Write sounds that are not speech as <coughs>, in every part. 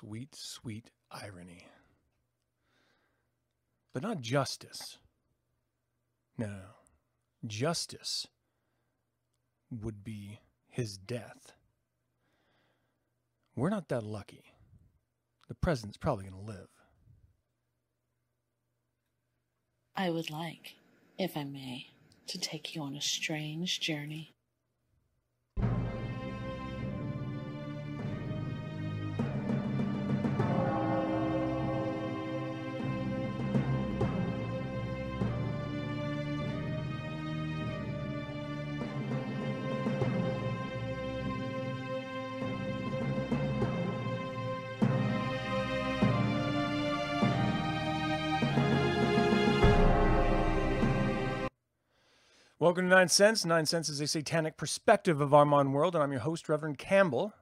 Sweet, sweet irony. But not justice. No. Justice would be his death. We're not that lucky. The president's probably going to live. I would like, if I may, to take you on a strange journey. Welcome to Nine Cents. Nine Cents is a satanic perspective of our modern world, and I'm your host, Reverend Campbell.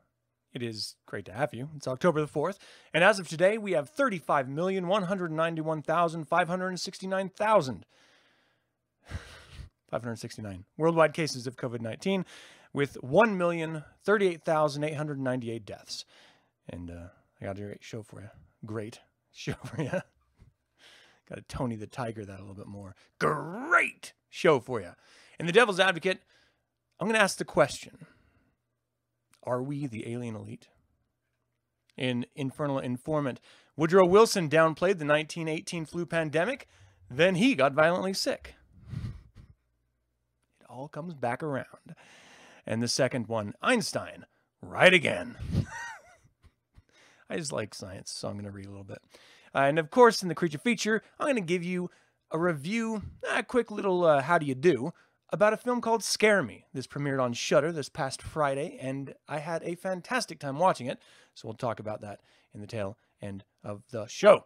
It is great to have you. It's October the 4th, and as of today, we have 35,191,569,000. 569 <sighs> worldwide cases of COVID 19 with 1,038,898 deaths. And uh, I got a great show for you. Great <laughs> show for you. Got to Tony the Tiger that a little bit more. Great show for you. In the Devil's Advocate, I'm going to ask the question Are we the alien elite? In Infernal Informant, Woodrow Wilson downplayed the 1918 flu pandemic, then he got violently sick. It all comes back around. And the second one, Einstein, right again. <laughs> I just like science, so I'm going to read a little bit. Uh, and of course, in the creature feature, I'm going to give you a review, a quick little uh, how do you do, about a film called Scare Me. This premiered on Shudder this past Friday, and I had a fantastic time watching it. So we'll talk about that in the tail end of the show.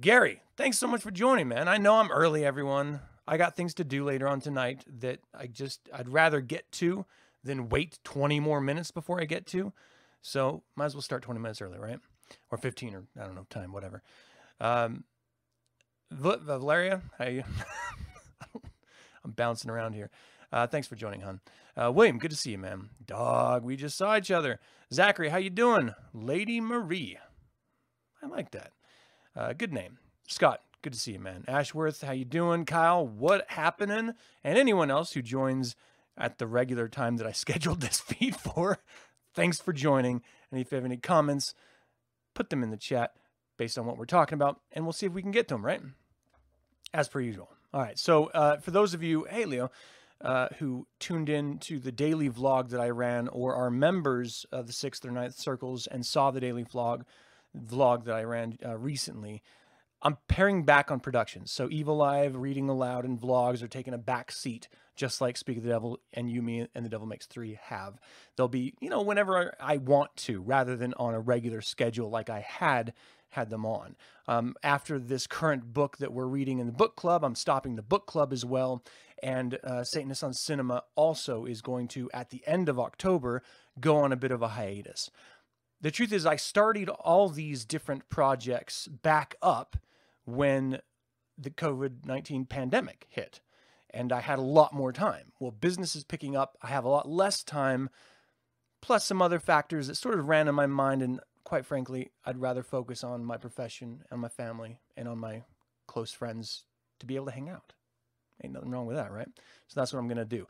Gary, thanks so much for joining, man. I know I'm early, everyone. I got things to do later on tonight that I just I'd rather get to than wait 20 more minutes before I get to. So might as well start 20 minutes early, right? Or 15 or I don't know, time, whatever. Um, Valeria, how you? <laughs> I'm bouncing around here. Uh, thanks for joining, hon. Uh, William, good to see you, man. Dog, we just saw each other. Zachary, how you doing? Lady Marie, I like that. Uh, good name. Scott, good to see you, man. Ashworth, how you doing? Kyle, what happening? And anyone else who joins at the regular time that I <laughs> scheduled this feed for, thanks for joining. And if you have any comments, put them in the chat based on what we're talking about, and we'll see if we can get to them, right? As per usual. All right. So uh, for those of you, hey, Leo, uh, who tuned in to the daily vlog that I ran or are members of the sixth or ninth circles and saw the daily vlog, vlog that I ran uh, recently, I'm paring back on productions. So Evil Live, Reading Aloud, and vlogs are taking a back seat, just like Speak of the Devil and You, Me, and the Devil Makes Three have. They'll be, you know, whenever I want to, rather than on a regular schedule like I had had them on. Um, after this current book that we're reading in the book club, I'm stopping the book club as well. And uh, Satanist on Cinema also is going to, at the end of October, go on a bit of a hiatus. The truth is, I started all these different projects back up when the COVID 19 pandemic hit. And I had a lot more time. Well, business is picking up. I have a lot less time, plus some other factors that sort of ran in my mind. And quite frankly, I'd rather focus on my profession and my family and on my close friends to be able to hang out. Ain't nothing wrong with that, right? So that's what I'm going to do.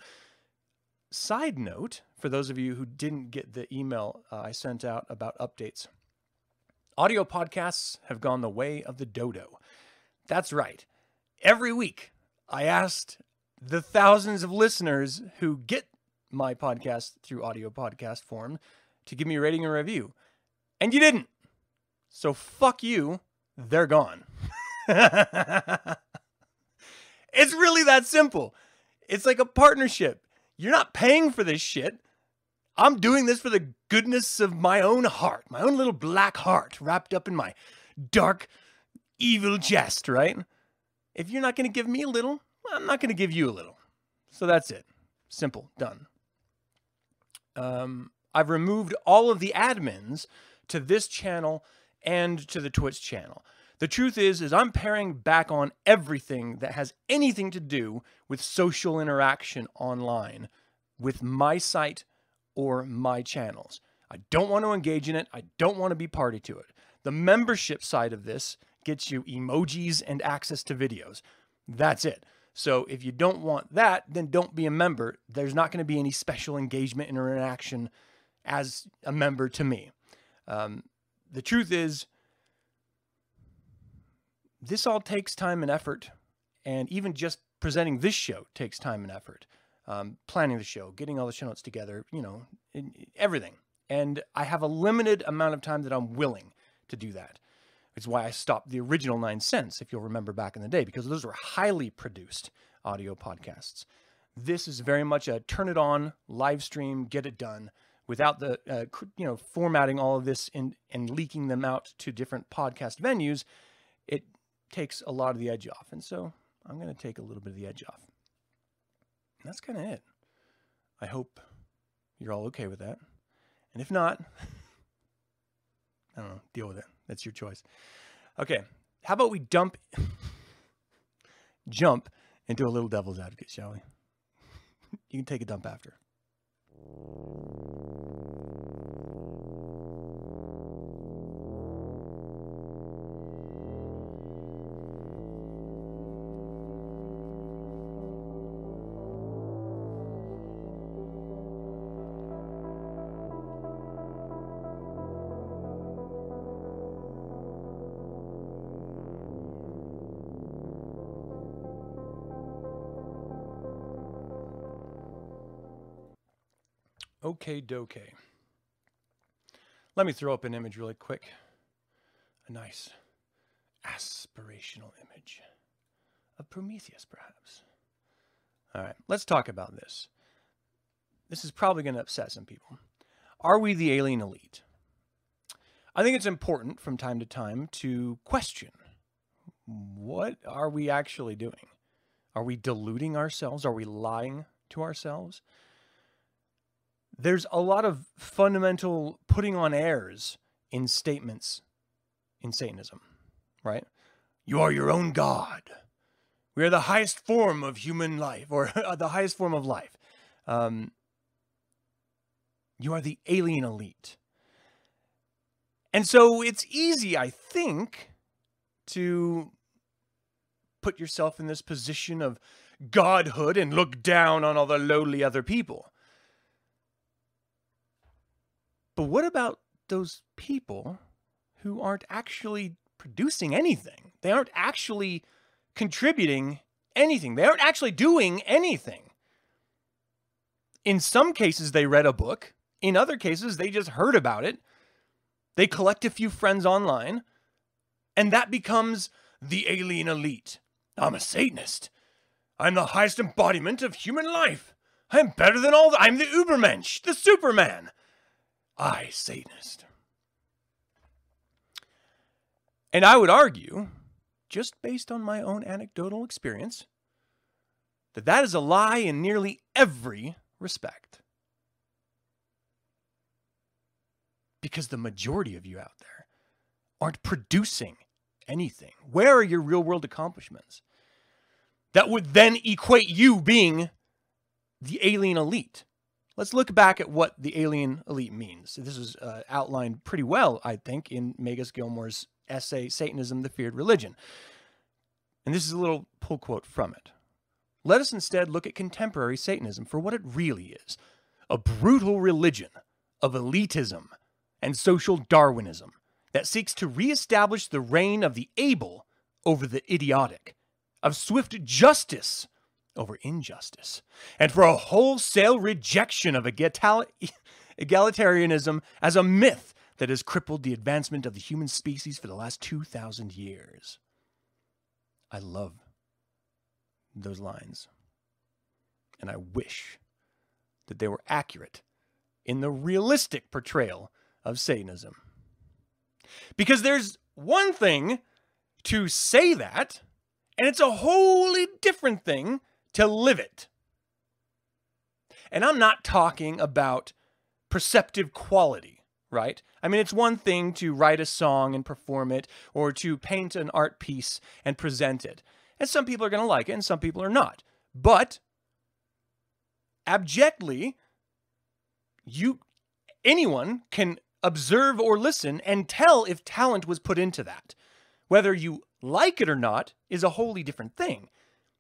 Side note for those of you who didn't get the email uh, I sent out about updates audio podcasts have gone the way of the dodo. That's right. Every week, I asked the thousands of listeners who get my podcast through audio podcast form to give me a rating and review. And you didn't. So fuck you. They're gone. <laughs> it's really that simple. It's like a partnership. You're not paying for this shit. I'm doing this for the goodness of my own heart, my own little black heart wrapped up in my dark, evil chest, right? If you're not going to give me a little, I'm not going to give you a little. So that's it. Simple. Done. Um, I've removed all of the admins to this channel and to the Twitch channel. The truth is is I'm paring back on everything that has anything to do with social interaction online with my site or my channels. I don't want to engage in it. I don't want to be party to it. The membership side of this gets you emojis and access to videos. That's it. So if you don't want that, then don't be a member. There's not going to be any special engagement and interaction as a member to me. Um, the truth is, this all takes time and effort. And even just presenting this show takes time and effort. Um, planning the show, getting all the show notes together, you know, everything. And I have a limited amount of time that I'm willing to do that. It's why I stopped the original Nine Cents, if you'll remember back in the day, because those were highly produced audio podcasts. This is very much a turn it on, live stream, get it done without the, uh, you know, formatting all of this and, and leaking them out to different podcast venues. It takes a lot of the edge off. And so I'm going to take a little bit of the edge off. And that's kind of it. I hope you're all okay with that. And if not, <laughs> I don't know, deal with it. That's your choice. Okay. How about we dump jump into a little devil's advocate, shall we? you can take a dump after. Okay, doke. Let me throw up an image really quick. A nice aspirational image of Prometheus, perhaps. All right, let's talk about this. This is probably going to upset some people. Are we the alien elite? I think it's important from time to time to question what are we actually doing? Are we deluding ourselves? Are we lying to ourselves? There's a lot of fundamental putting on airs in statements in Satanism, right? You are your own God. We are the highest form of human life, or <laughs> the highest form of life. Um, you are the alien elite. And so it's easy, I think, to put yourself in this position of godhood and look down on all the lowly other people. But what about those people who aren't actually producing anything? They aren't actually contributing anything. They aren't actually doing anything. In some cases, they read a book. In other cases, they just heard about it. They collect a few friends online, and that becomes the alien elite. I'm a Satanist. I'm the highest embodiment of human life. I'm better than all the. I'm the Ubermensch, the Superman. I, Satanist. And I would argue, just based on my own anecdotal experience, that that is a lie in nearly every respect. Because the majority of you out there aren't producing anything. Where are your real world accomplishments? That would then equate you being the alien elite. Let's look back at what the alien elite means. This is uh, outlined pretty well, I think, in Magus Gilmore's essay, Satanism, the Feared Religion. And this is a little pull quote from it. Let us instead look at contemporary Satanism for what it really is a brutal religion of elitism and social Darwinism that seeks to reestablish the reign of the able over the idiotic, of swift justice over injustice, and for a wholesale rejection of egalitarianism as a myth that has crippled the advancement of the human species for the last 2,000 years. I love those lines. And I wish that they were accurate in the realistic portrayal of Satanism. Because there's one thing to say that, and it's a wholly different thing to live it. And I'm not talking about perceptive quality, right? I mean, it's one thing to write a song and perform it, or to paint an art piece and present it. And some people are going to like it, and some people are not. But abjectly, you anyone can observe or listen and tell if talent was put into that. Whether you like it or not is a wholly different thing,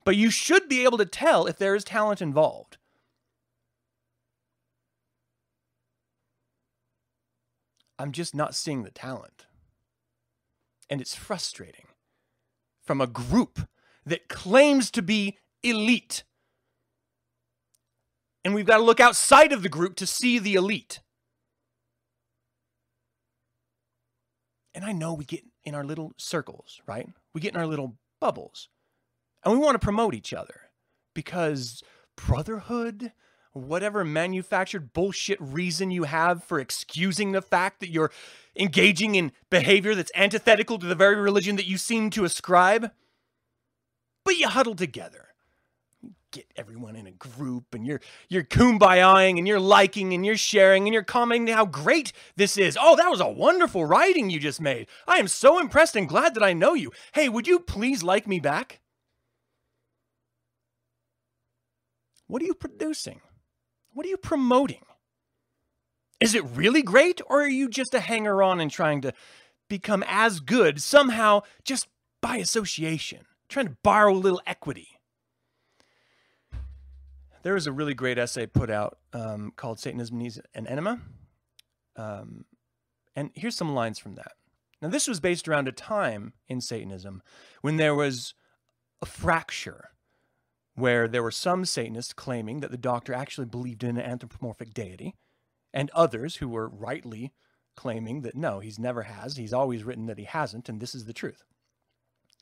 but you should be able to tell if there is talent involved. I'm just not seeing the talent. And it's frustrating from a group that claims to be elite. And we've got to look outside of the group to see the elite. And I know we get in our little circles, right? We get in our little bubbles. And we want to promote each other because brotherhood, whatever manufactured bullshit reason you have for excusing the fact that you're engaging in behavior that's antithetical to the very religion that you seem to ascribe. But you huddle together. Get everyone in a group and you're you're kumbayaing and you're liking and you're sharing and you're commenting how great this is. Oh, that was a wonderful writing you just made. I am so impressed and glad that I know you. Hey, would you please like me back? What are you producing? What are you promoting? Is it really great, or are you just a hanger on and trying to become as good somehow just by association, trying to borrow a little equity? There was a really great essay put out um, called Satanism Needs an Enema. Um, and here's some lines from that. Now, this was based around a time in Satanism when there was a fracture where there were some Satanists claiming that the doctor actually believed in an anthropomorphic deity, and others who were rightly claiming that no, he's never has. He's always written that he hasn't, and this is the truth.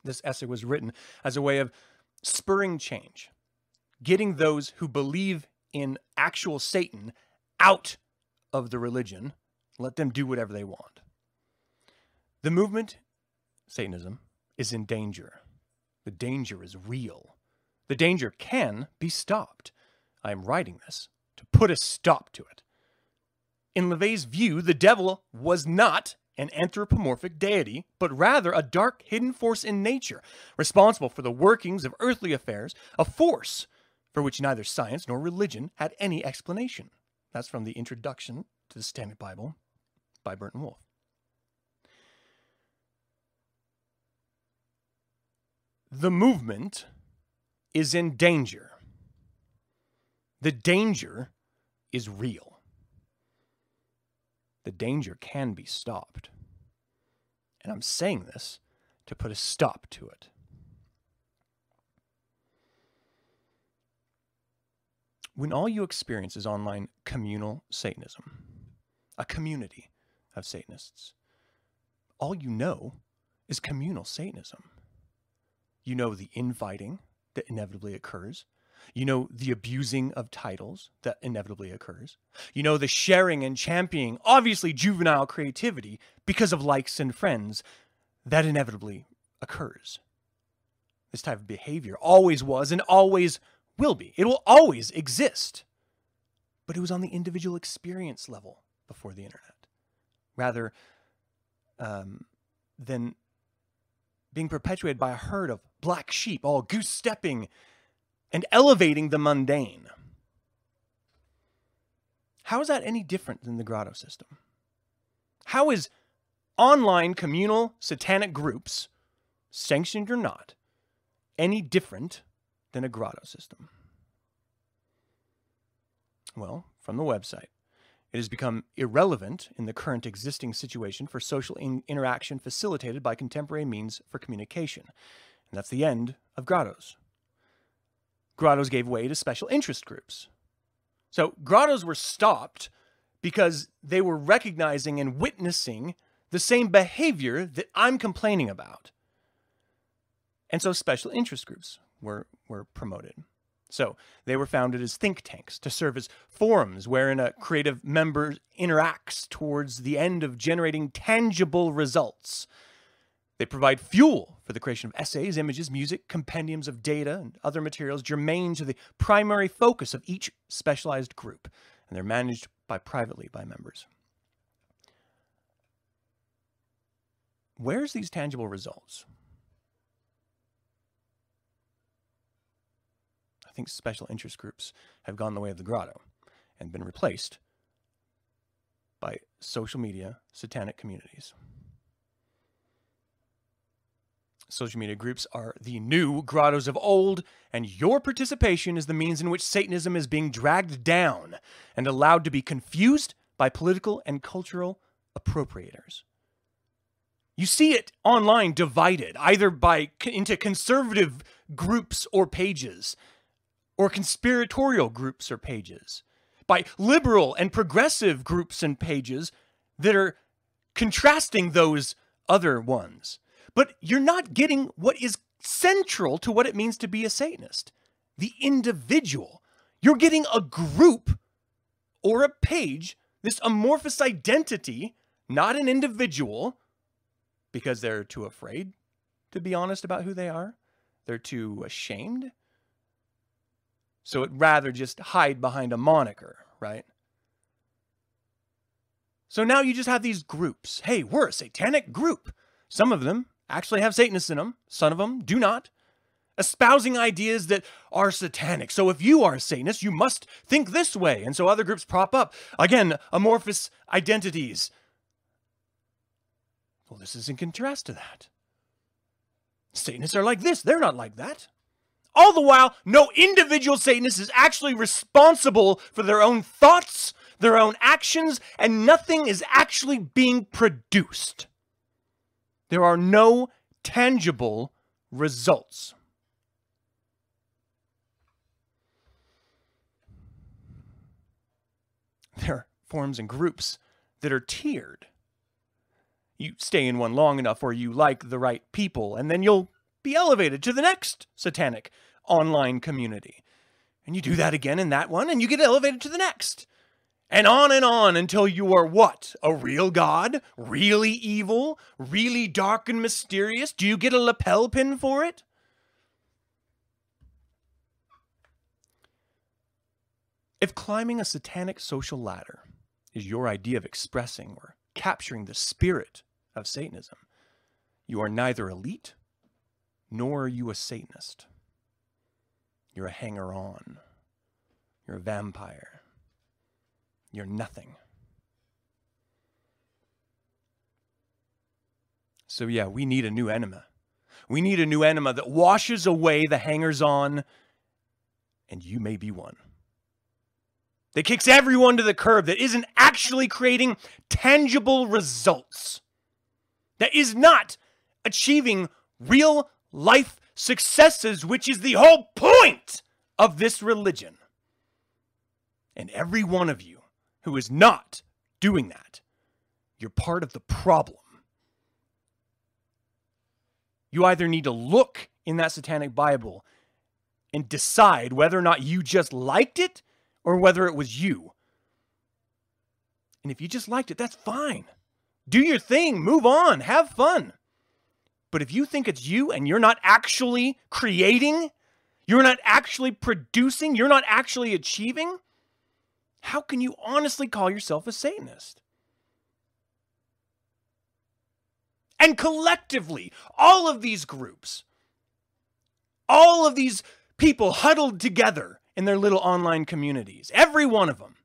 This essay was written as a way of spurring change, getting those who believe in actual Satan out of the religion, let them do whatever they want. The movement, Satanism, is in danger. The danger is real. The danger can be stopped. I am writing this to put a stop to it. In LaVey's view, the devil was not an anthropomorphic deity, but rather a dark, hidden force in nature, responsible for the workings of earthly affairs, a force for which neither science nor religion had any explanation. That's from the introduction to the Satanic Bible by Burton Wolfe. The movement is in danger. The danger is real. The danger can be stopped. And I'm saying this to put a stop to it. When all you experience is online communal Satanism, a community of Satanists, all you know is communal Satanism. You know the infighting, that inevitably occurs. You know the abusing of titles that inevitably occurs. You know the sharing and championing, obviously juvenile creativity because of likes and friends that inevitably occurs. This type of behavior always was and always will be. It will always exist. But it was on the individual experience level before the internet rather um, than being perpetuated by a herd of black sheep, all goose stepping and elevating the mundane. How is that any different than the grotto system? How is online communal satanic groups, sanctioned or not, any different than a grotto system? Well, from the website. It has become irrelevant in the current existing situation for social in interaction facilitated by contemporary means for communication. And that's the end of grottos. Grottos gave way to special interest groups. So grottos were stopped because they were recognizing and witnessing the same behavior that I'm complaining about. And so special interest groups were, were promoted. So they were founded as think tanks to serve as forums wherein a creative member interacts towards the end of generating tangible results. They provide fuel for the creation of essays, images, music, compendiums of data, and other materials germane to the primary focus of each specialized group, and they're managed by privately by members. Where's these tangible results? I think special interest groups have gone the way of the grotto and been replaced by social media satanic communities. Social media groups are the new grottos of old, and your participation is the means in which Satanism is being dragged down and allowed to be confused by political and cultural appropriators. You see it online divided either by into conservative groups or pages or conspiratorial groups or pages, by liberal and progressive groups and pages that are contrasting those other ones. But you're not getting what is central to what it means to be a Satanist the individual. You're getting a group or a page, this amorphous identity, not an individual, because they're too afraid to be honest about who they are. They're too ashamed. So it'd rather just hide behind a moniker, right? So now you just have these groups. Hey, we're a satanic group. Some of them actually have Satanists in them, some of them do not. Espousing ideas that are satanic. So if you are a Satanist, you must think this way. And so other groups prop up. Again, amorphous identities. Well, this is in contrast to that. Satanists are like this, they're not like that. All the while, no individual Satanist is actually responsible for their own thoughts, their own actions, and nothing is actually being produced. There are no tangible results. There are forms and groups that are tiered. You stay in one long enough where you like the right people, and then you'll be elevated to the next satanic online community. And you do that again in that one, and you get elevated to the next and on and on until you are what? A real god? Really evil? Really dark and mysterious? Do you get a lapel pin for it? If climbing a satanic social ladder is your idea of expressing or capturing the spirit of Satanism, you are neither elite nor are you a Satanist. You're a hanger on. You're a vampire. You're nothing. So, yeah, we need a new enema. We need a new enema that washes away the hangers on, and you may be one. That kicks everyone to the curb, that isn't actually creating tangible results, that is not achieving real life successes, which is the whole point of this religion. And every one of you who is not doing that, you're part of the problem. You either need to look in that satanic Bible and decide whether or not you just liked it or whether it was you. And if you just liked it, that's fine. Do your thing, move on, have fun. But if you think it's you and you're not actually creating, you're not actually producing, you're not actually achieving, how can you honestly call yourself a Satanist? And collectively, all of these groups, all of these people huddled together in their little online communities, every one of them,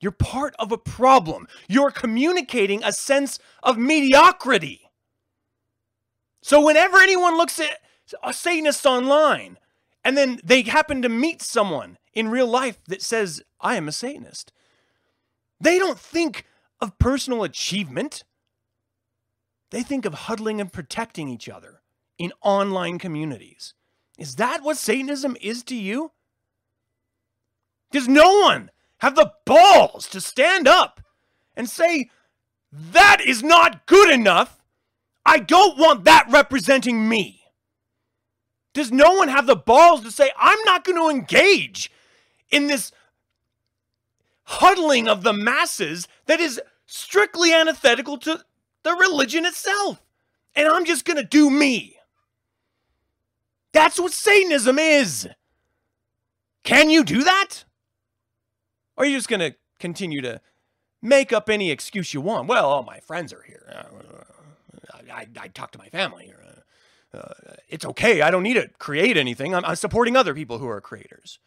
you're part of a problem. You're communicating a sense of mediocrity. So whenever anyone looks at uh, a Satanist online and then they happen to meet someone in real life that says, I am a Satanist. They don't think of personal achievement. They think of huddling and protecting each other in online communities. Is that what Satanism is to you? Does no one have the balls to stand up and say, that is not good enough? I don't want that representing me. Does no one have the balls to say, I'm not going to engage in this huddling of the masses that is strictly antithetical to the religion itself. And I'm just going to do me. That's what Satanism is. Can you do that? Or are you just going to continue to make up any excuse you want? Well, all my friends are here. I, I, talk to my family. Uh, uh, it's okay. I don't need to create anything. I'm, I'm supporting other people who are creators.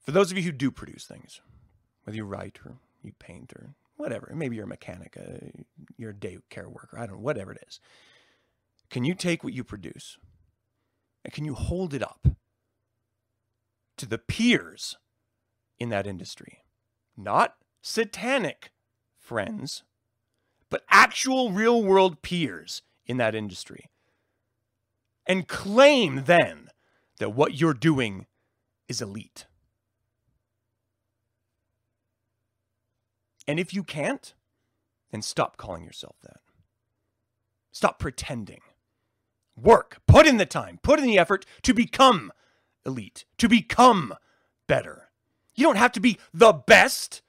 For those of you who do produce things, whether you write or you paint or whatever, maybe you're a mechanic, uh, you're a day care worker, I don't know, whatever it is. Can you take what you produce and can you hold it up to the peers in that industry? Not satanic friends, but actual real world peers in that industry. And claim then that what you're doing is elite. And if you can't, then stop calling yourself that. Stop pretending. Work, put in the time, put in the effort to become elite, to become better. You don't have to be the best,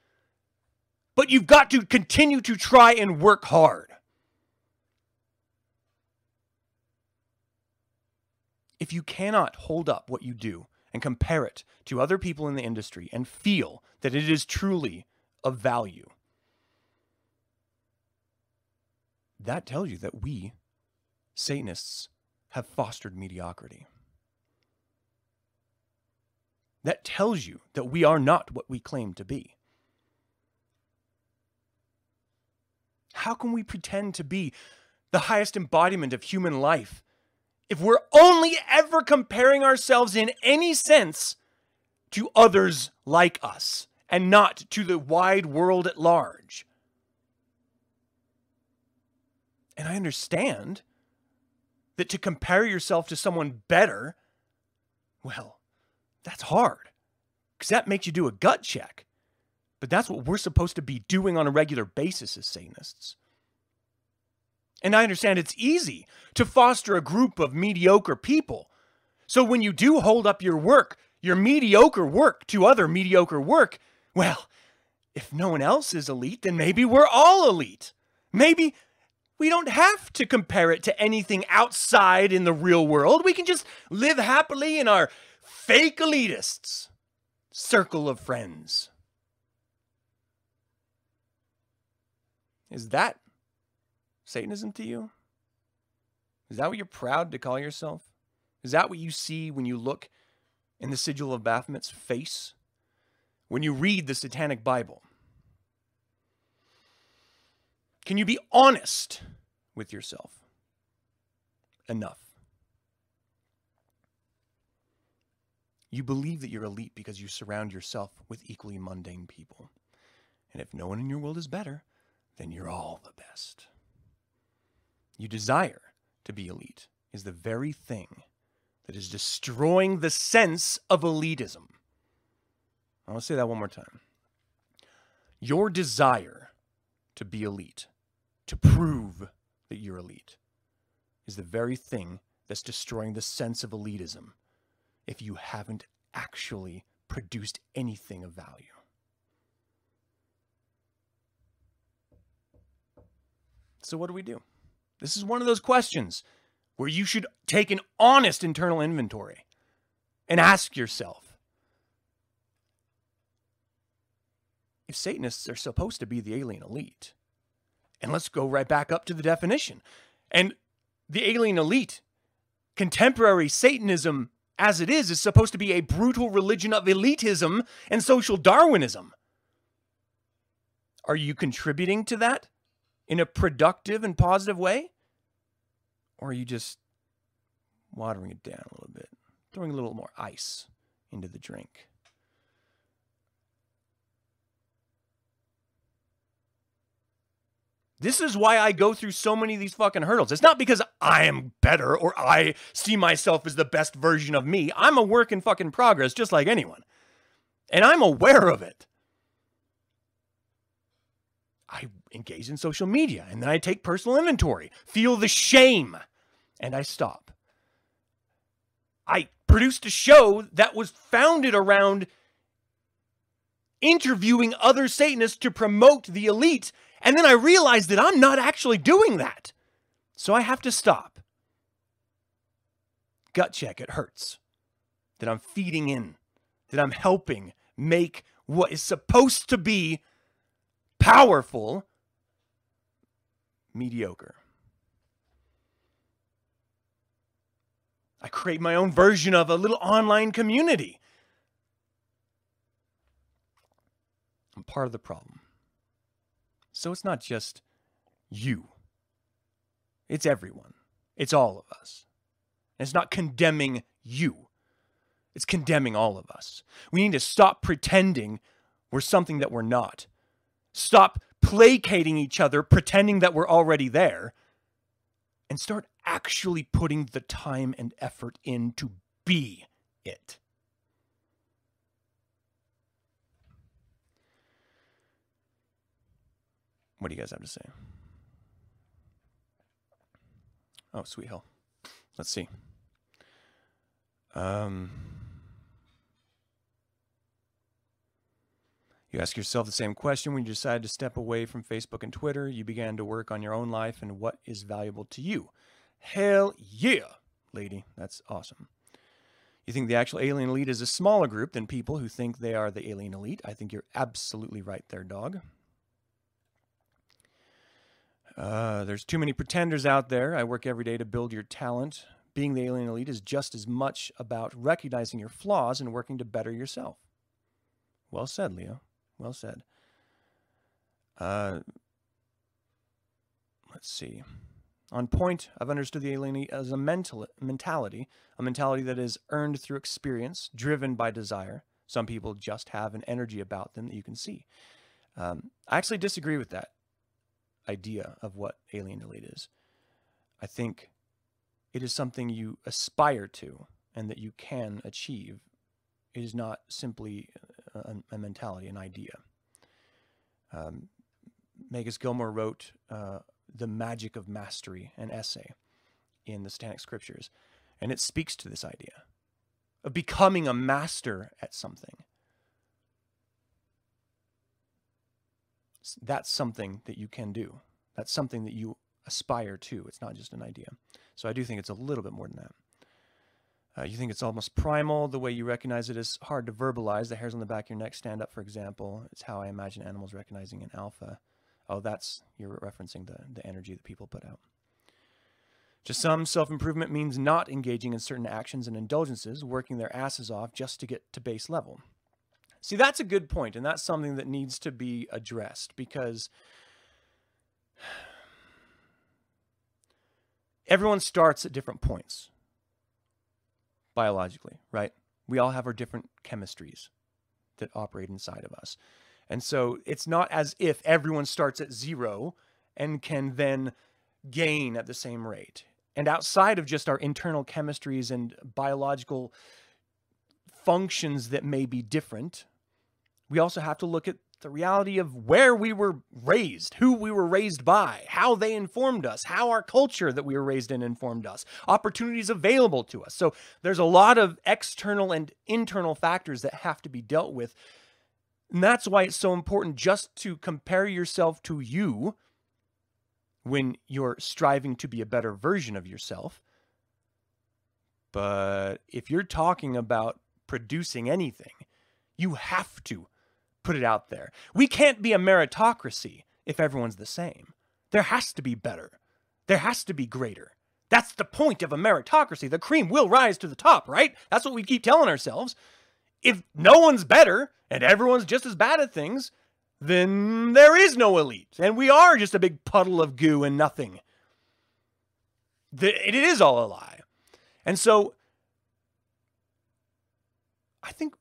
but you've got to continue to try and work hard. If you cannot hold up what you do and compare it to other people in the industry and feel that it is truly of value, that tells you that we, Satanists, have fostered mediocrity. That tells you that we are not what we claim to be. How can we pretend to be the highest embodiment of human life if we're only ever comparing ourselves in any sense to others like us and not to the wide world at large? And I understand that to compare yourself to someone better, well, that's hard because that makes you do a gut check. But that's what we're supposed to be doing on a regular basis as Satanists. And I understand it's easy to foster a group of mediocre people. So when you do hold up your work, your mediocre work to other mediocre work, well, if no one else is elite, then maybe we're all elite. Maybe we don't have to compare it to anything outside in the real world. We can just live happily in our fake elitists circle of friends. Is that Satanism to you? Is that what you're proud to call yourself? Is that what you see when you look in the sigil of Baphomet's face? When you read the Satanic Bible? Can you be honest with yourself? Enough. You believe that you're elite because you surround yourself with equally mundane people. And if no one in your world is better, then you're all the best. You desire to be elite is the very thing that is destroying the sense of elitism. I want to say that one more time. Your desire to be elite to prove that you're elite is the very thing that's destroying the sense of elitism if you haven't actually produced anything of value. So, what do we do? This is one of those questions where you should take an honest internal inventory and ask yourself if Satanists are supposed to be the alien elite, and let's go right back up to the definition. And the alien elite, contemporary Satanism as it is, is supposed to be a brutal religion of elitism and social Darwinism. Are you contributing to that in a productive and positive way? Or are you just watering it down a little bit, throwing a little more ice into the drink? This is why I go through so many of these fucking hurdles. It's not because I am better or I see myself as the best version of me. I'm a work in fucking progress, just like anyone. And I'm aware of it. I engage in social media and then I take personal inventory, feel the shame, and I stop. I produced a show that was founded around interviewing other Satanists to promote the elite and then I realized that I'm not actually doing that. So I have to stop. Gut check, it hurts. That I'm feeding in, that I'm helping make what is supposed to be powerful mediocre. I create my own version of a little online community I'm part of the problem. So it's not just you, it's everyone, it's all of us. And it's not condemning you, it's condemning all of us. We need to stop pretending we're something that we're not. Stop placating each other, pretending that we're already there, and start actually putting the time and effort in to be it. What do you guys have to say? Oh, sweet hell. Let's see. Um, you ask yourself the same question when you decide to step away from Facebook and Twitter. You began to work on your own life and what is valuable to you. Hell yeah, lady. That's awesome. You think the actual alien elite is a smaller group than people who think they are the alien elite. I think you're absolutely right there, dog. Uh, there's too many pretenders out there. I work every day to build your talent. Being the alien elite is just as much about recognizing your flaws and working to better yourself. Well said, Leo. Well said. Uh, let's see. On point, I've understood the alien as a mental mentality, a mentality that is earned through experience, driven by desire. Some people just have an energy about them that you can see. Um, I actually disagree with that idea of what alien elite is. I think it is something you aspire to and that you can achieve. It is not simply a, a mentality, an idea. Um, Magus Gilmore wrote uh, The Magic of Mastery, an essay in the Satanic Scriptures, and it speaks to this idea of becoming a master at something. That's something that you can do. That's something that you aspire to. It's not just an idea. So I do think it's a little bit more than that. Uh, you think it's almost primal. The way you recognize it is hard to verbalize. The hairs on the back of your neck stand up, for example. It's how I imagine animals recognizing an alpha. Oh, that's, you're referencing the, the energy that people put out. To some, self improvement means not engaging in certain actions and indulgences, working their asses off just to get to base level. See, that's a good point, and that's something that needs to be addressed because everyone starts at different points biologically, right? We all have our different chemistries that operate inside of us. And so it's not as if everyone starts at zero and can then gain at the same rate. And outside of just our internal chemistries and biological functions that may be different, we also have to look at the reality of where we were raised, who we were raised by, how they informed us, how our culture that we were raised in informed us, opportunities available to us. So there's a lot of external and internal factors that have to be dealt with. And that's why it's so important just to compare yourself to you when you're striving to be a better version of yourself. But if you're talking about producing anything, you have to put it out there. We can't be a meritocracy if everyone's the same. There has to be better. There has to be greater. That's the point of a meritocracy. The cream will rise to the top, right? That's what we keep telling ourselves. If no one's better and everyone's just as bad at things, then there is no elite. And we are just a big puddle of goo and nothing. It is all a lie. And so I think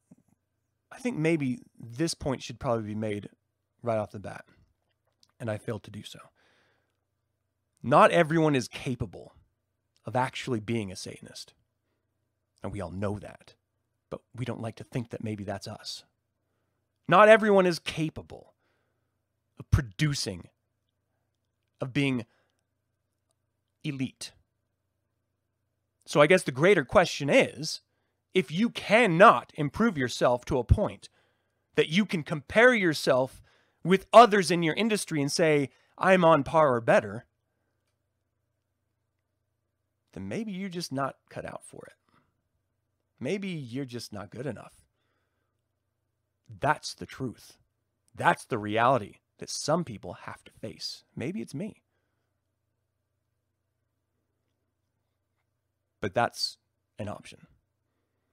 I think maybe this point should probably be made right off the bat, and I failed to do so. Not everyone is capable of actually being a Satanist. And we all know that, but we don't like to think that maybe that's us. Not everyone is capable of producing, of being elite. So I guess the greater question is if you cannot improve yourself to a point that you can compare yourself with others in your industry and say, I'm on par or better, then maybe you're just not cut out for it. Maybe you're just not good enough. That's the truth. That's the reality that some people have to face. Maybe it's me. But that's an option.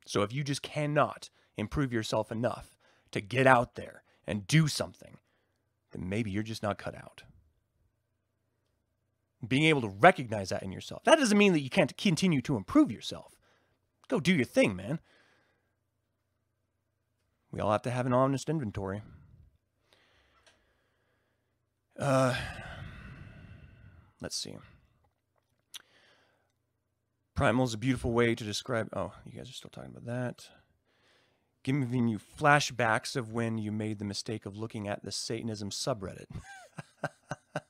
So if you just cannot improve yourself enough to get out there and do something, then maybe you're just not cut out. Being able to recognize that in yourself. That doesn't mean that you can't continue to improve yourself. Go do your thing, man. We all have to have an honest inventory. Uh, let's see. Primal is a beautiful way to describe. Oh, you guys are still talking about that. Giving you flashbacks of when you made the mistake of looking at the Satanism subreddit. <laughs>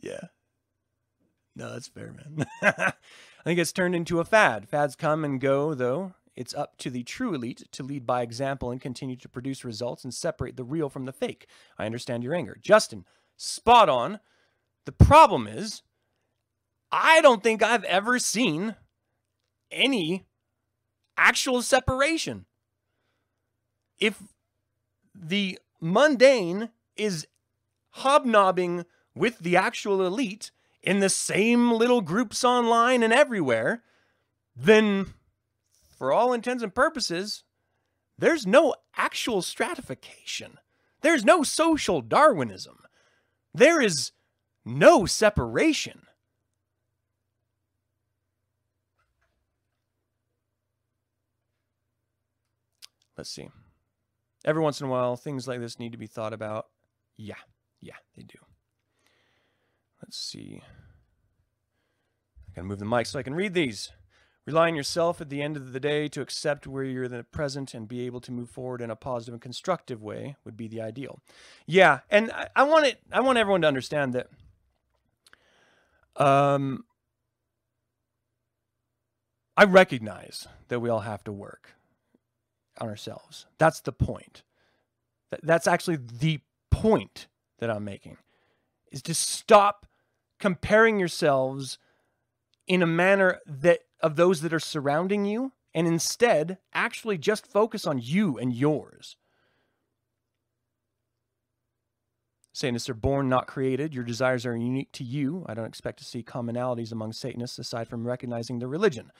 yeah. No, that's fair, man. <laughs> I think it's turned into a fad. Fads come and go, though. It's up to the true elite to lead by example and continue to produce results and separate the real from the fake. I understand your anger. Justin, spot on. The problem is, I don't think I've ever seen any actual separation. If the mundane is hobnobbing with the actual elite in the same little groups online and everywhere, then for all intents and purposes, there's no actual stratification. There's no social Darwinism. There is no separation. Let's see. Every once in a while, things like this need to be thought about. Yeah, yeah, they do. Let's see. I gotta move the mic so I can read these. Rely on yourself at the end of the day to accept where you're the present and be able to move forward in a positive and constructive way would be the ideal. Yeah, and I, I want it. I want everyone to understand that. Um, I recognize that we all have to work on ourselves. That's the point. That's actually the point that I'm making is to stop comparing yourselves in a manner that of those that are surrounding you and instead actually just focus on you and yours. Satanists are born, not created. Your desires are unique to you. I don't expect to see commonalities among Satanists aside from recognizing their religion.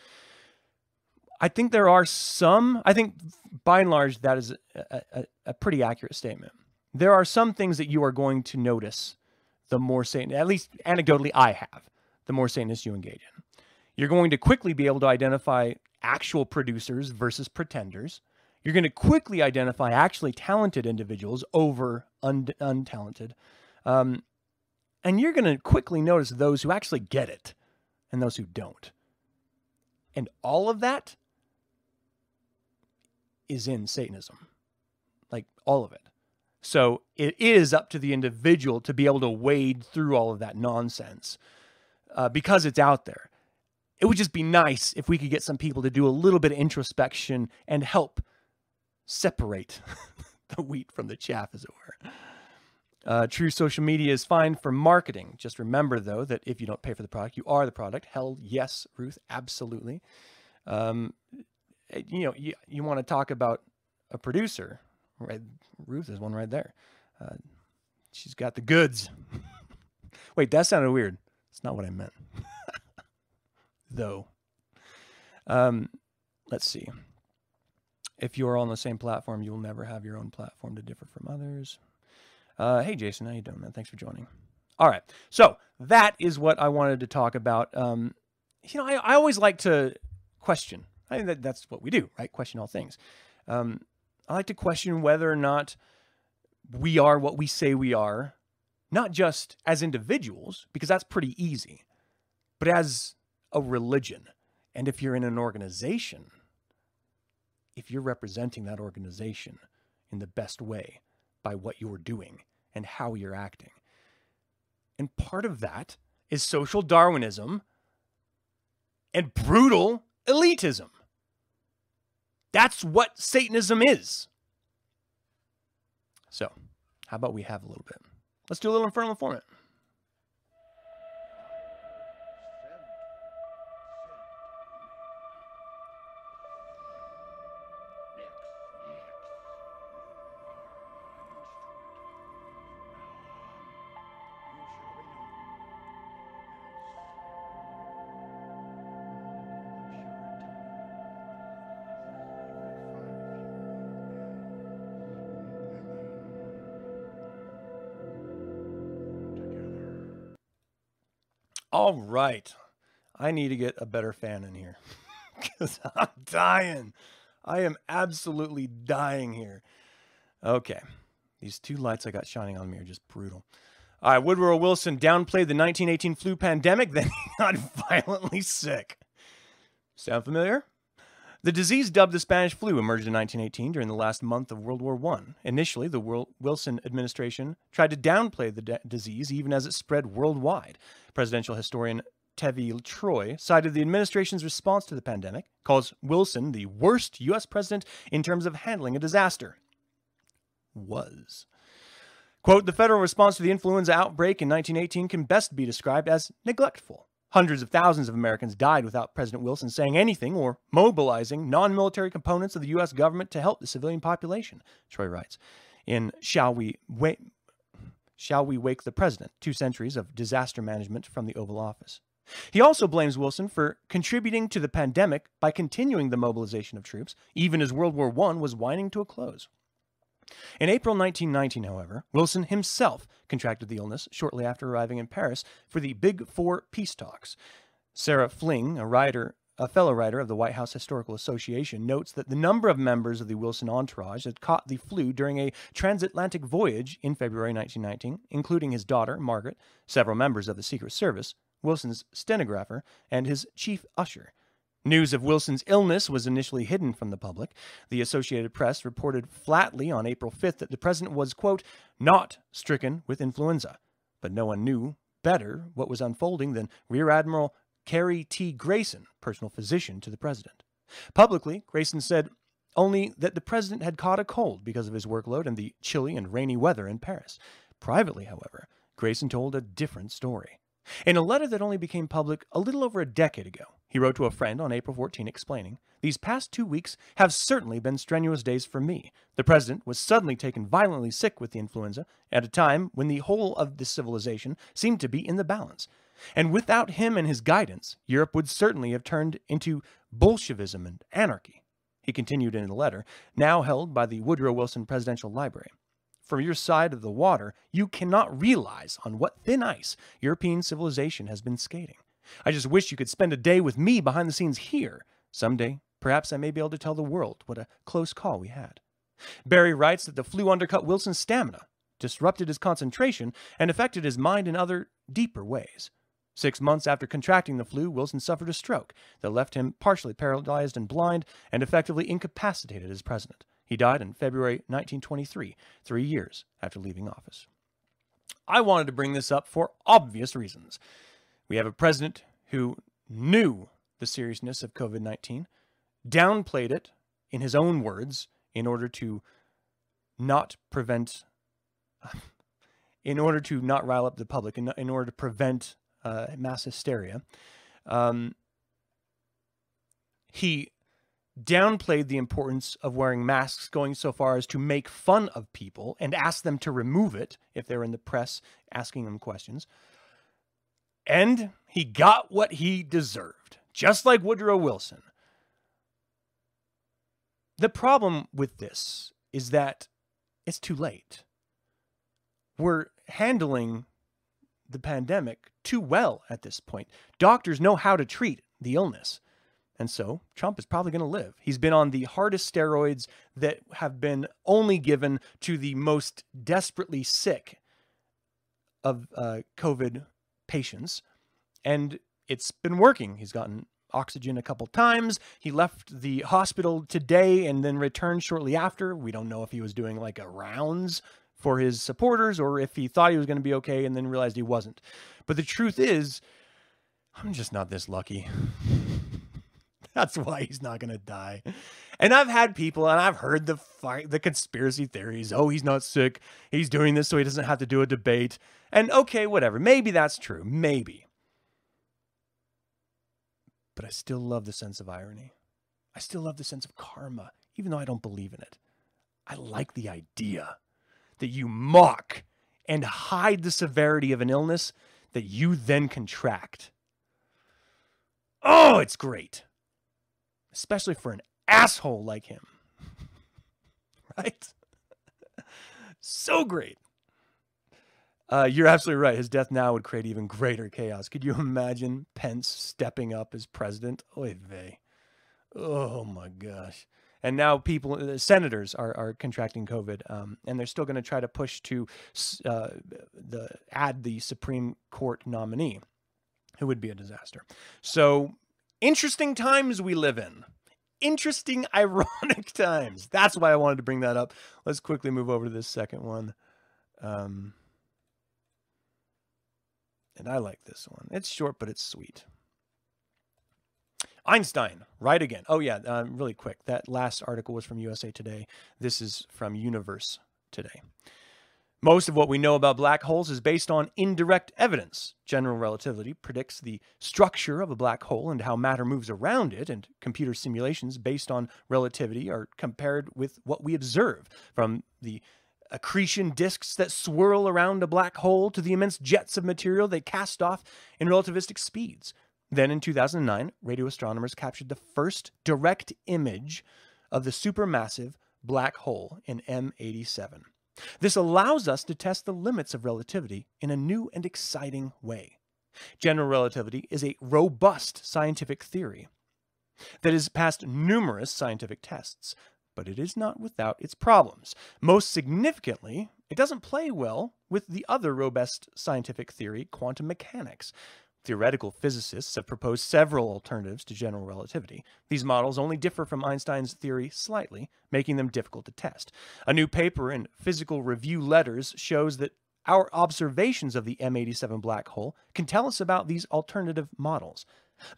I think there are some, I think by and large, that is a, a, a, pretty accurate statement. There are some things that you are going to notice the more Satan, at least anecdotally, I have, the more Satanists you engage in. You're going to quickly be able to identify actual producers versus pretenders. You're going to quickly identify actually talented individuals over un- untalented. Um, and you're going to quickly notice those who actually get it and those who don't. And all of that is in Satanism, like all of it. So it is up to the individual to be able to wade through all of that nonsense uh, because it's out there. It would just be nice if we could get some people to do a little bit of introspection and help separate <laughs> the wheat from the chaff, as it were. Uh, true social media is fine for marketing. Just remember, though, that if you don't pay for the product, you are the product. Hell, yes, Ruth, absolutely. Um, you know, you, you want to talk about a producer, right? Ruth is one right there. Uh, she's got the goods. <laughs> Wait, that sounded weird. It's not what I meant. <laughs> Though. Um, let's see. If you are on the same platform, you will never have your own platform to differ from others. Uh, hey, Jason, how you doing, man? Thanks for joining. All right, so that is what I wanted to talk about. Um, you know, I, I always like to question I think that that's what we do, right? Question all things. Um, I like to question whether or not we are what we say we are, not just as individuals, because that's pretty easy, but as a religion. And if you're in an organization, if you're representing that organization in the best way by what you're doing and how you're acting. And part of that is social Darwinism and brutal elitism. That's what Satanism is. So, how about we have a little bit? Let's do a little infernal informant. All right. I need to get a better fan in here <laughs> because I'm dying. I am absolutely dying here. Okay. These two lights I got shining on me are just brutal. All right. Woodrow Wilson downplayed the 1918 flu pandemic, <laughs> then he got <laughs> violently sick. Sound familiar? The disease dubbed the Spanish flu emerged in 1918 during the last month of World War I. Initially, the Wilson administration tried to downplay the disease even as it spread worldwide. Presidential historian Tevi Troy cited the administration's response to the pandemic, calls Wilson the worst U.S. president in terms of handling a disaster. Was. Quote, the federal response to the influenza outbreak in 1918 can best be described as neglectful. Hundreds of thousands of Americans died without President Wilson saying anything or mobilizing non military components of the U.S. government to help the civilian population, Troy writes. In Shall We Wait? Shall We Wake the President? Two Centuries of Disaster Management from the Oval Office. He also blames Wilson for contributing to the pandemic by continuing the mobilization of troops, even as World War I was winding to a close. In April 1919, however, Wilson himself contracted the illness shortly after arriving in Paris for the Big Four peace talks. Sarah Fling, a writer, a fellow writer of the White House Historical Association, notes that the number of members of the Wilson entourage had caught the flu during a transatlantic voyage in February 1919, including his daughter, Margaret, several members of the Secret Service, Wilson's stenographer, and his chief usher. News of Wilson's illness was initially hidden from the public. The Associated Press reported flatly on April 5th that the president was, quote, not stricken with influenza. But no one knew better what was unfolding than Rear Admiral Cary T. Grayson, personal physician to the president. Publicly, Grayson said only that the president had caught a cold because of his workload and the chilly and rainy weather in Paris. Privately, however, Grayson told a different story. In a letter that only became public a little over a decade ago, he wrote to a friend on April 14 explaining, These past two weeks have certainly been strenuous days for me. The president was suddenly taken violently sick with the influenza at a time when the whole of the civilization seemed to be in the balance. And without him and his guidance, Europe would certainly have turned into Bolshevism and anarchy. He continued in a letter, now held by the Woodrow Wilson Presidential Library from your side of the water, you cannot realize on what thin ice European civilization has been skating. I just wish you could spend a day with me behind the scenes here. Someday, perhaps I may be able to tell the world what a close call we had. Barry writes that the flu undercut Wilson's stamina, disrupted his concentration, and affected his mind in other, deeper ways. Six months after contracting the flu, Wilson suffered a stroke that left him partially paralyzed and blind and effectively incapacitated as president. He died in February 1923, three years after leaving office. I wanted to bring this up for obvious reasons. We have a president who knew the seriousness of COVID 19, downplayed it in his own words in order to not prevent, <laughs> in order to not rile up the public, in, in order to prevent uh, mass hysteria. Um, he downplayed the importance of wearing masks, going so far as to make fun of people and ask them to remove it if they're in the press asking them questions. And he got what he deserved, just like Woodrow Wilson. The problem with this is that it's too late. We're handling the pandemic too well at this point. Doctors know how to treat the illness. And so Trump is probably going to live. He's been on the hardest steroids that have been only given to the most desperately sick of uh, COVID patients. And it's been working. He's gotten oxygen a couple times. He left the hospital today and then returned shortly after. We don't know if he was doing like a rounds for his supporters or if he thought he was going to be okay and then realized he wasn't. But the truth is, I'm just not this lucky. That's why he's not going to die. And I've had people and I've heard the the conspiracy theories. Oh, he's not sick. He's doing this so he doesn't have to do a debate. And okay, whatever. Maybe that's true. Maybe. But I still love the sense of irony. I still love the sense of karma, even though I don't believe in it. I like the idea that you mock and hide the severity of an illness that you then contract. Oh, it's great especially for an asshole like him. <laughs> right? so great. Uh, you're absolutely right. His death now would create even greater chaos. Could you imagine Pence stepping up as president? Oy vey. Oh my gosh. And now people, uh, senators are, are contracting COVID, um, and they're still going to try to push to uh, the add the Supreme Court nominee. It would be a disaster. So interesting times we live in. Interesting, <laughs> ironic times. That's why I wanted to bring that up. Let's quickly move over to this second one. Um, and I like this one. It's short, but it's sweet. Einstein, right again. Oh, yeah, uh, really quick. That last article was from USA Today. This is from Universe Today. Most of what we know about black holes is based on indirect evidence. General relativity predicts the structure of a black hole and how matter moves around it, and computer simulations based on relativity are compared with what we observe from the accretion disks that swirl around a black hole to the immense jets of material they cast off in relativistic speeds. Then in 2009, radio astronomers captured the first direct image of the supermassive black hole in M87. This allows us to test the limits of relativity in a new and exciting way. General relativity is a robust scientific theory that has passed numerous scientific tests, but it is not without its problems. Most significantly, it doesn't play well with the other robust scientific theory, quantum mechanics. Theoretical physicists have proposed several alternatives to general relativity. These models only differ from Einstein's theory slightly, making them difficult to test. A new paper in Physical Review Letters shows that our observations of the M87 black hole can tell us about these alternative models.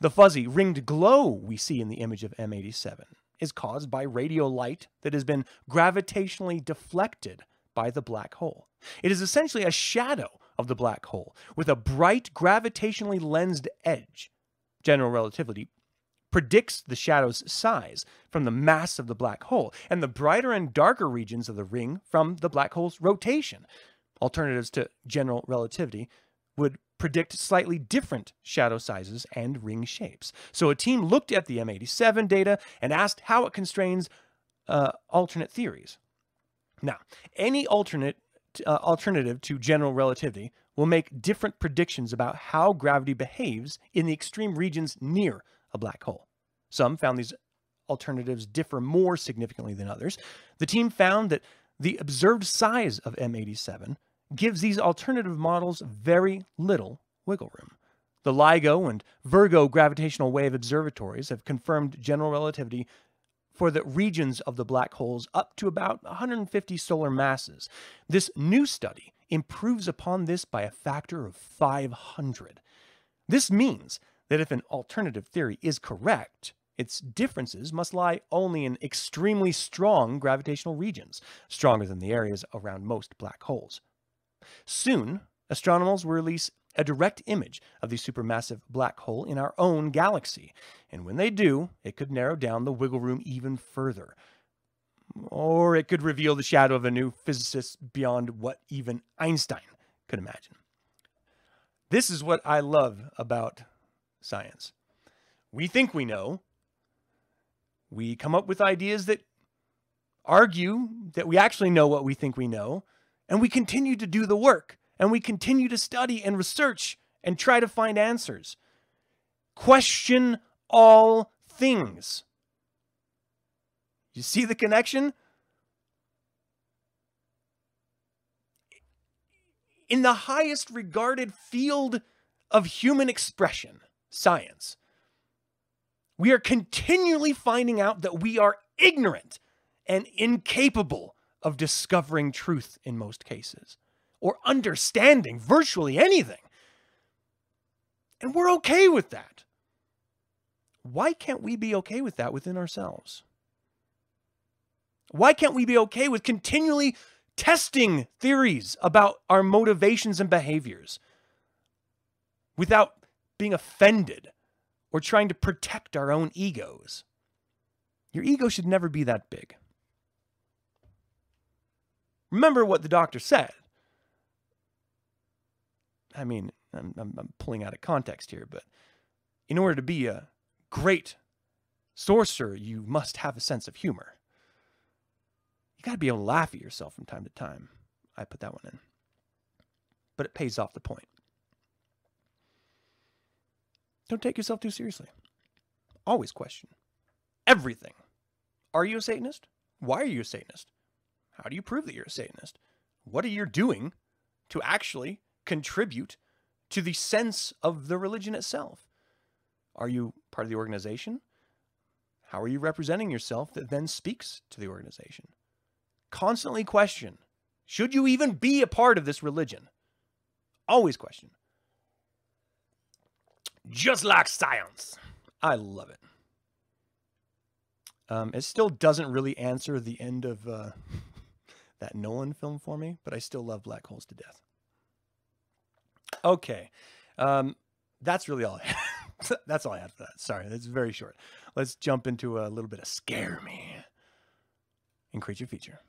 The fuzzy, ringed glow we see in the image of M87 is caused by radio light that has been gravitationally deflected by the black hole. It is essentially a shadow of the black hole with a bright gravitationally lensed edge. General relativity predicts the shadow's size from the mass of the black hole and the brighter and darker regions of the ring from the black hole's rotation. Alternatives to general relativity would predict slightly different shadow sizes and ring shapes. So a team looked at the M87 data and asked how it constrains uh, alternate theories. Now, any alternate uh, alternative to general relativity will make different predictions about how gravity behaves in the extreme regions near a black hole. Some found these alternatives differ more significantly than others. The team found that the observed size of M87 gives these alternative models very little wiggle room. The LIGO and Virgo gravitational wave observatories have confirmed general relativity for the regions of the black holes up to about 150 solar masses. This new study improves upon this by a factor of 500. This means that if an alternative theory is correct, its differences must lie only in extremely strong gravitational regions, stronger than the areas around most black holes. Soon, astronomers will release a direct image of the supermassive black hole in our own galaxy. And when they do, it could narrow down the wiggle room even further. Or it could reveal the shadow of a new physicist beyond what even Einstein could imagine. This is what I love about science. We think we know. We come up with ideas that argue that we actually know what we think we know, and we continue to do the work and we continue to study and research and try to find answers. Question all things. You see the connection? In the highest regarded field of human expression, science, we are continually finding out that we are ignorant and incapable of discovering truth in most cases or understanding virtually anything. And we're okay with that. Why can't we be okay with that within ourselves? Why can't we be okay with continually testing theories about our motivations and behaviors without being offended or trying to protect our own egos? Your ego should never be that big. Remember what the doctor said I mean, I'm, I'm, I'm pulling out of context here, but in order to be a great sorcerer, you must have a sense of humor. You got to be able to laugh at yourself from time to time. I put that one in. but it pays off the point. Don't take yourself too seriously. Always question everything. Are you a Satanist? Why are you a Satanist? How do you prove that you're a Satanist? What are you doing to actually contribute to the sense of the religion itself? Are you part of the organization? How are you representing yourself that then speaks to the organization? Constantly question should you even be a part of this religion? Always question. Just like science. I love it. Um, it still doesn't really answer the end of uh, <laughs> that Nolan film for me, but I still love black holes to death. Okay. Um, that's really all I <laughs> that's all I had for that. Sorry, that's very short. Let's jump into a little bit of scare me in creature feature.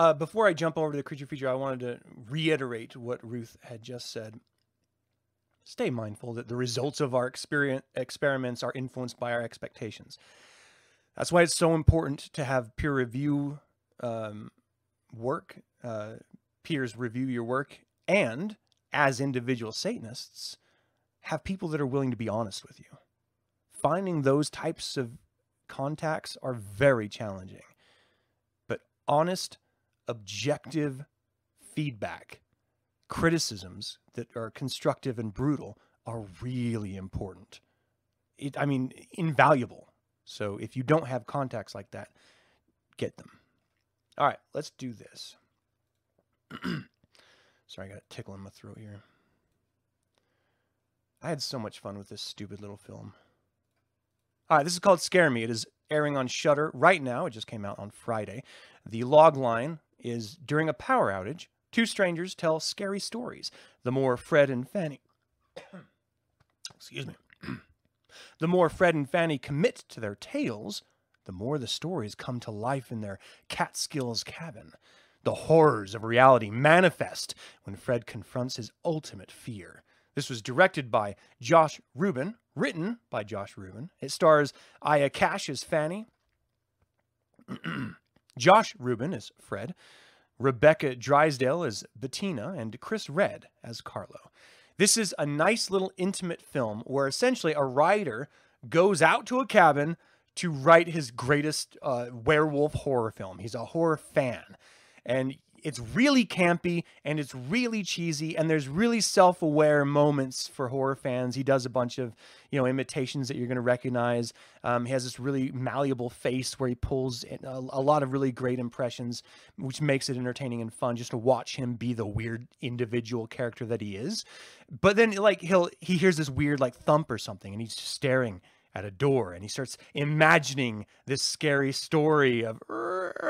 Uh, before I jump over to the creature feature, I wanted to reiterate what Ruth had just said. Stay mindful that the results of our experiments are influenced by our expectations. That's why it's so important to have peer review um, work, uh, peers review your work, and as individual Satanists, have people that are willing to be honest with you. Finding those types of contacts are very challenging, but honest, objective feedback, criticisms that are constructive and brutal are really important. It, I mean, invaluable. So if you don't have contacts like that, get them. All right, let's do this. <clears throat> Sorry, I got a tickle in my throat here. I had so much fun with this stupid little film. All right, this is called Scare Me. It is airing on Shudder right now. It just came out on Friday. The log line is during a power outage, two strangers tell scary stories. The more Fred and Fanny, <coughs> excuse me, <coughs> the more Fred and Fanny commit to their tales, the more the stories come to life in their Catskills cabin. The horrors of reality manifest when Fred confronts his ultimate fear. This was directed by Josh Rubin, written by Josh Rubin. It stars Aya Cash as Fanny, Josh Rubin as Fred, Rebecca Drysdale as Bettina, and Chris Redd as Carlo. This is a nice little intimate film where essentially a writer goes out to a cabin to write his greatest uh, werewolf horror film. He's a horror fan. And it's really campy and it's really cheesy and there's really self-aware moments for horror fans. He does a bunch of you know imitations that you're going to recognize. Um, he has this really malleable face where he pulls a, a, lot of really great impressions which makes it entertaining and fun just to watch him be the weird individual character that he is. But then like he'll he hears this weird like thump or something and he's staring at a door and he starts imagining this scary story of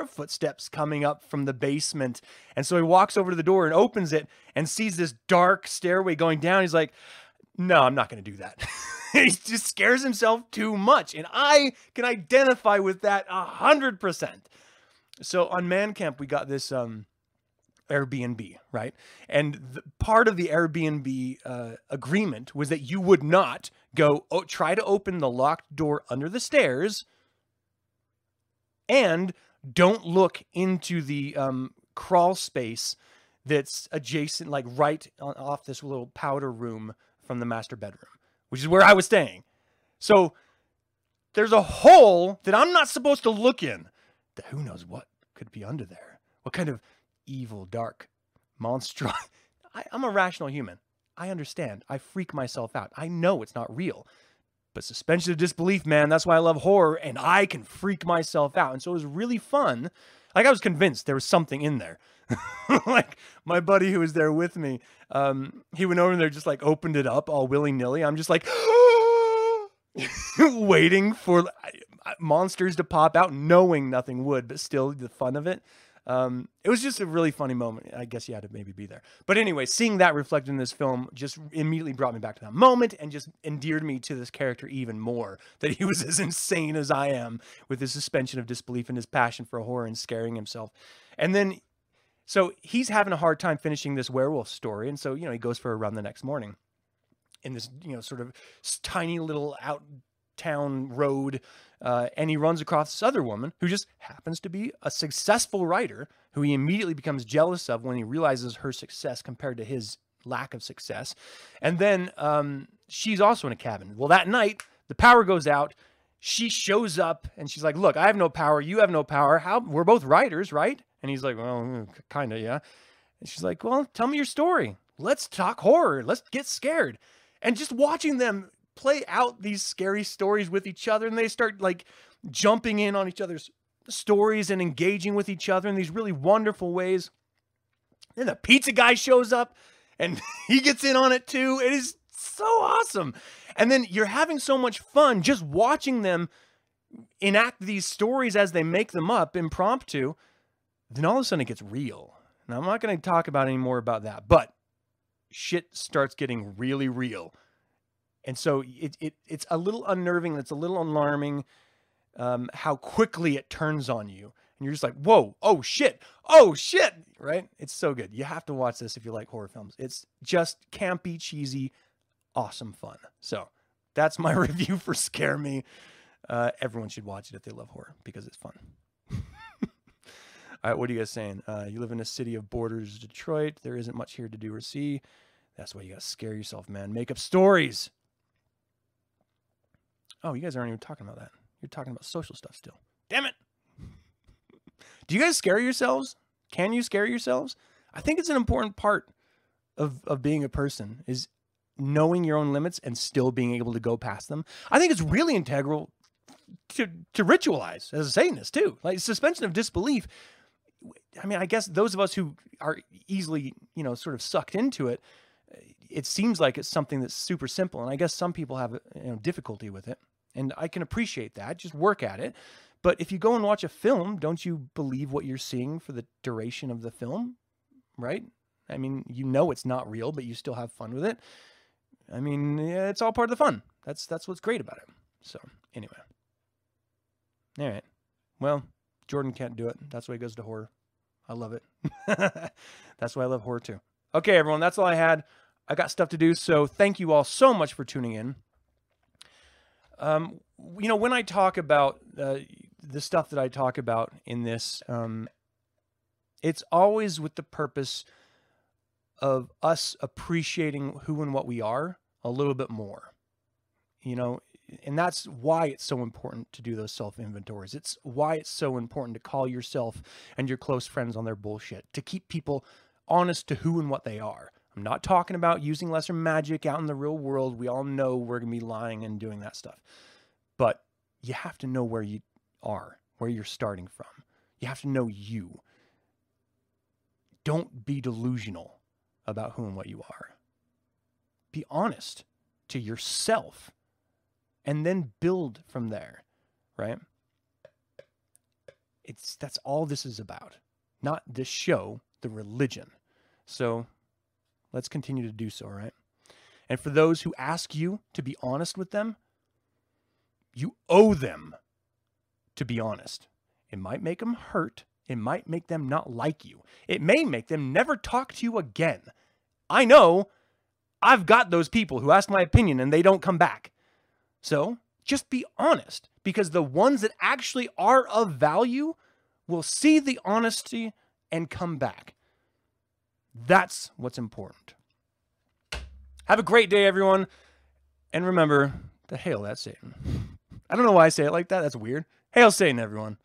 footsteps coming up from the basement. And so he walks over to the door and opens it and sees this dark stairway going down. He's like, no, I'm not going to do that. <laughs> he just scares himself too much. And I can identify with that a hundred percent. So on Man Camp, we got this, um, Airbnb, right? And the, part of the Airbnb uh, agreement was that you would not go oh, try to open the locked door under the stairs and don't look into the um, crawl space that's adjacent, like right on, off this little powder room from the master bedroom, which is where I was staying. So there's a hole that I'm not supposed to look in. That who knows what could be under there? What kind of evil, dark, monstrous. <laughs> I, I'm a rational human. I understand. I freak myself out. I know it's not real. But suspension of disbelief, man, that's why I love horror, and I can freak myself out. And so it was really fun. Like I was convinced there was something in there. <laughs> like my buddy who was there with me, um, he went over there, just like opened it up all willy nilly. I'm just like <gasps> waiting for monsters to pop out, knowing nothing would, but still the fun of it. Um, it was just a really funny moment. I guess you had to maybe be there. But anyway, seeing that reflected in this film just immediately brought me back to that moment and just endeared me to this character even more. <laughs> That he was as insane as I am with his suspension of disbelief and his passion for horror and scaring himself. And then, so he's having a hard time finishing this werewolf story. And so, you know, he goes for a run the next morning in this, you know, sort of tiny little out town road. Uh, and he runs across this other woman who just happens to be a successful writer who he immediately becomes jealous of when he realizes her success compared to his lack of success. And then um, she's also in a cabin. Well, that night, the power goes out. She shows up and she's like, Look, I have no power. You have no power. How? We're both writers, right? And he's like, Well, mm, kind of, yeah. And she's like, Well, tell me your story. Let's talk horror. Let's get scared. And just watching them play out these scary stories with each other and they start like jumping in on each other's stories and engaging with each other in these really wonderful ways. Then the pizza guy shows up and <laughs> he gets in on it too. It is so awesome. And then you're having so much fun just watching them enact these stories as they make them up impromptu. Then all of a sudden it gets real. Now I'm not going to talk about any more about that, but shit starts getting really real and so it, it it's a little unnerving. It's a little alarming um, how quickly it turns on you, and you're just like, "Whoa! Oh shit! Oh shit!" Right? It's so good. You have to watch this if you like horror films. It's just campy, cheesy, awesome fun. So that's my <laughs> review for Scare Me. Uh, everyone should watch it if they love horror because it's fun. <laughs> All right, what are you guys saying? Uh, you live in a city of borders, Detroit. There isn't much here to do or see. That's why you gotta scare yourself, man. Make up stories. Oh, you guys aren't even talking about that. You're talking about social stuff still. Damn it. <laughs> Do you guys scare yourselves? Can you scare yourselves? I think it's an important part of, of being a person is knowing your own limits and still being able to go past them. I think it's really integral to, to ritualize as a Satanist too. Like suspension of disbelief. I mean, I guess those of us who are easily, you know, sort of sucked into it, it seems like it's something that's super simple. And I guess some people have you know, difficulty with it. And I can appreciate that. Just work at it. But if you go and watch a film, don't you believe what you're seeing for the duration of the film? Right? I mean, you know it's not real, but you still have fun with it. I mean, yeah, it's all part of the fun. That's that's what's great about it. So, anyway. All right. Well, Jordan can't do it. That's why he goes to horror. I love it. <laughs> that's why I love horror too. Okay, everyone, that's all I had. I got stuff to do, so thank you all so much for tuning in. Um, you know, when I talk about uh, the stuff that I talk about in this, um, it's always with the purpose of us appreciating who and what we are a little bit more. You know, and that's why it's so important to do those self inventories. It's why it's so important to call yourself and your close friends on their bullshit, to keep people honest to who and what they are. I'm not talking about using lesser magic out in the real world. We all know we're going to be lying and doing that stuff. But you have to know where you are, where you're starting from. You have to know you. Don't be delusional about who and what you are. Be honest to yourself and then build from there, right? It's that's all this is about. Not this show, the religion. So Let's continue to do so, right? And for those who ask you to be honest with them, you owe them to be honest. It might make them hurt. It might make them not like you. It may make them never talk to you again. I know I've got those people who ask my opinion and they don't come back. So just be honest because the ones that actually are of value will see the honesty and come back. That's what's important. Have a great day, everyone. And remember to hail that Satan. <laughs> I don't know why I say it like that. That's weird. Hail Satan, everyone.